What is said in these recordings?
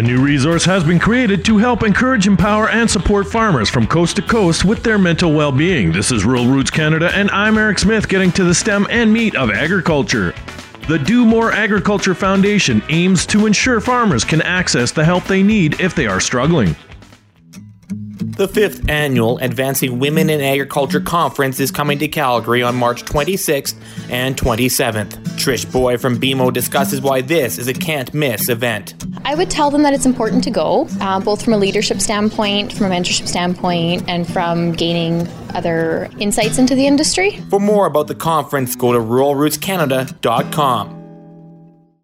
A new resource has been created to help encourage, empower, and support farmers from coast to coast with their mental well being. This is Rural Roots Canada, and I'm Eric Smith getting to the stem and meat of agriculture. The Do More Agriculture Foundation aims to ensure farmers can access the help they need if they are struggling. The fifth annual Advancing Women in Agriculture Conference is coming to Calgary on March 26th and 27th. Trish Boy from BMO discusses why this is a can't miss event. I would tell them that it's important to go, uh, both from a leadership standpoint, from a mentorship standpoint, and from gaining other insights into the industry. For more about the conference, go to ruralrootscanada.com.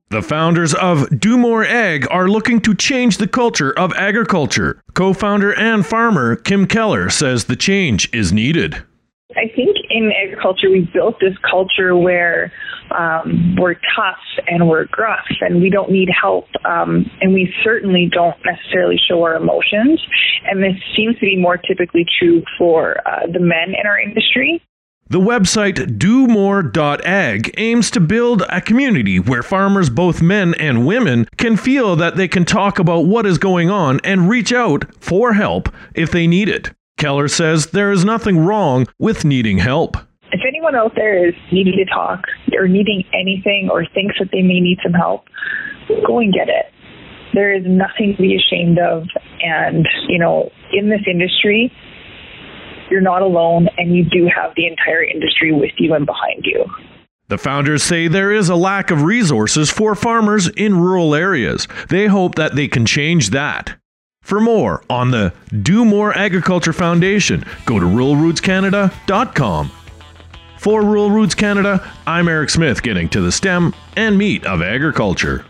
The founders of Do More Ag are looking to change the culture of agriculture. Co founder and farmer Kim Keller says the change is needed. I think in agriculture, we've built this culture where um, we're tough and we're gruff and we don't need help. Um, and we certainly don't necessarily show our emotions. And this seems to be more typically true for uh, the men in our industry. The website domore.ag aims to build a community where farmers, both men and women, can feel that they can talk about what is going on and reach out for help if they need it. Keller says there is nothing wrong with needing help. If anyone out there is needing to talk or needing anything or thinks that they may need some help, go and get it. There is nothing to be ashamed of. And, you know, in this industry, you're not alone and you do have the entire industry with you and behind you. The founders say there is a lack of resources for farmers in rural areas. They hope that they can change that. For more on the Do More Agriculture Foundation, go to ruralrootscanada.com. For Rural Roots Canada, I'm Eric Smith getting to the stem and meat of agriculture.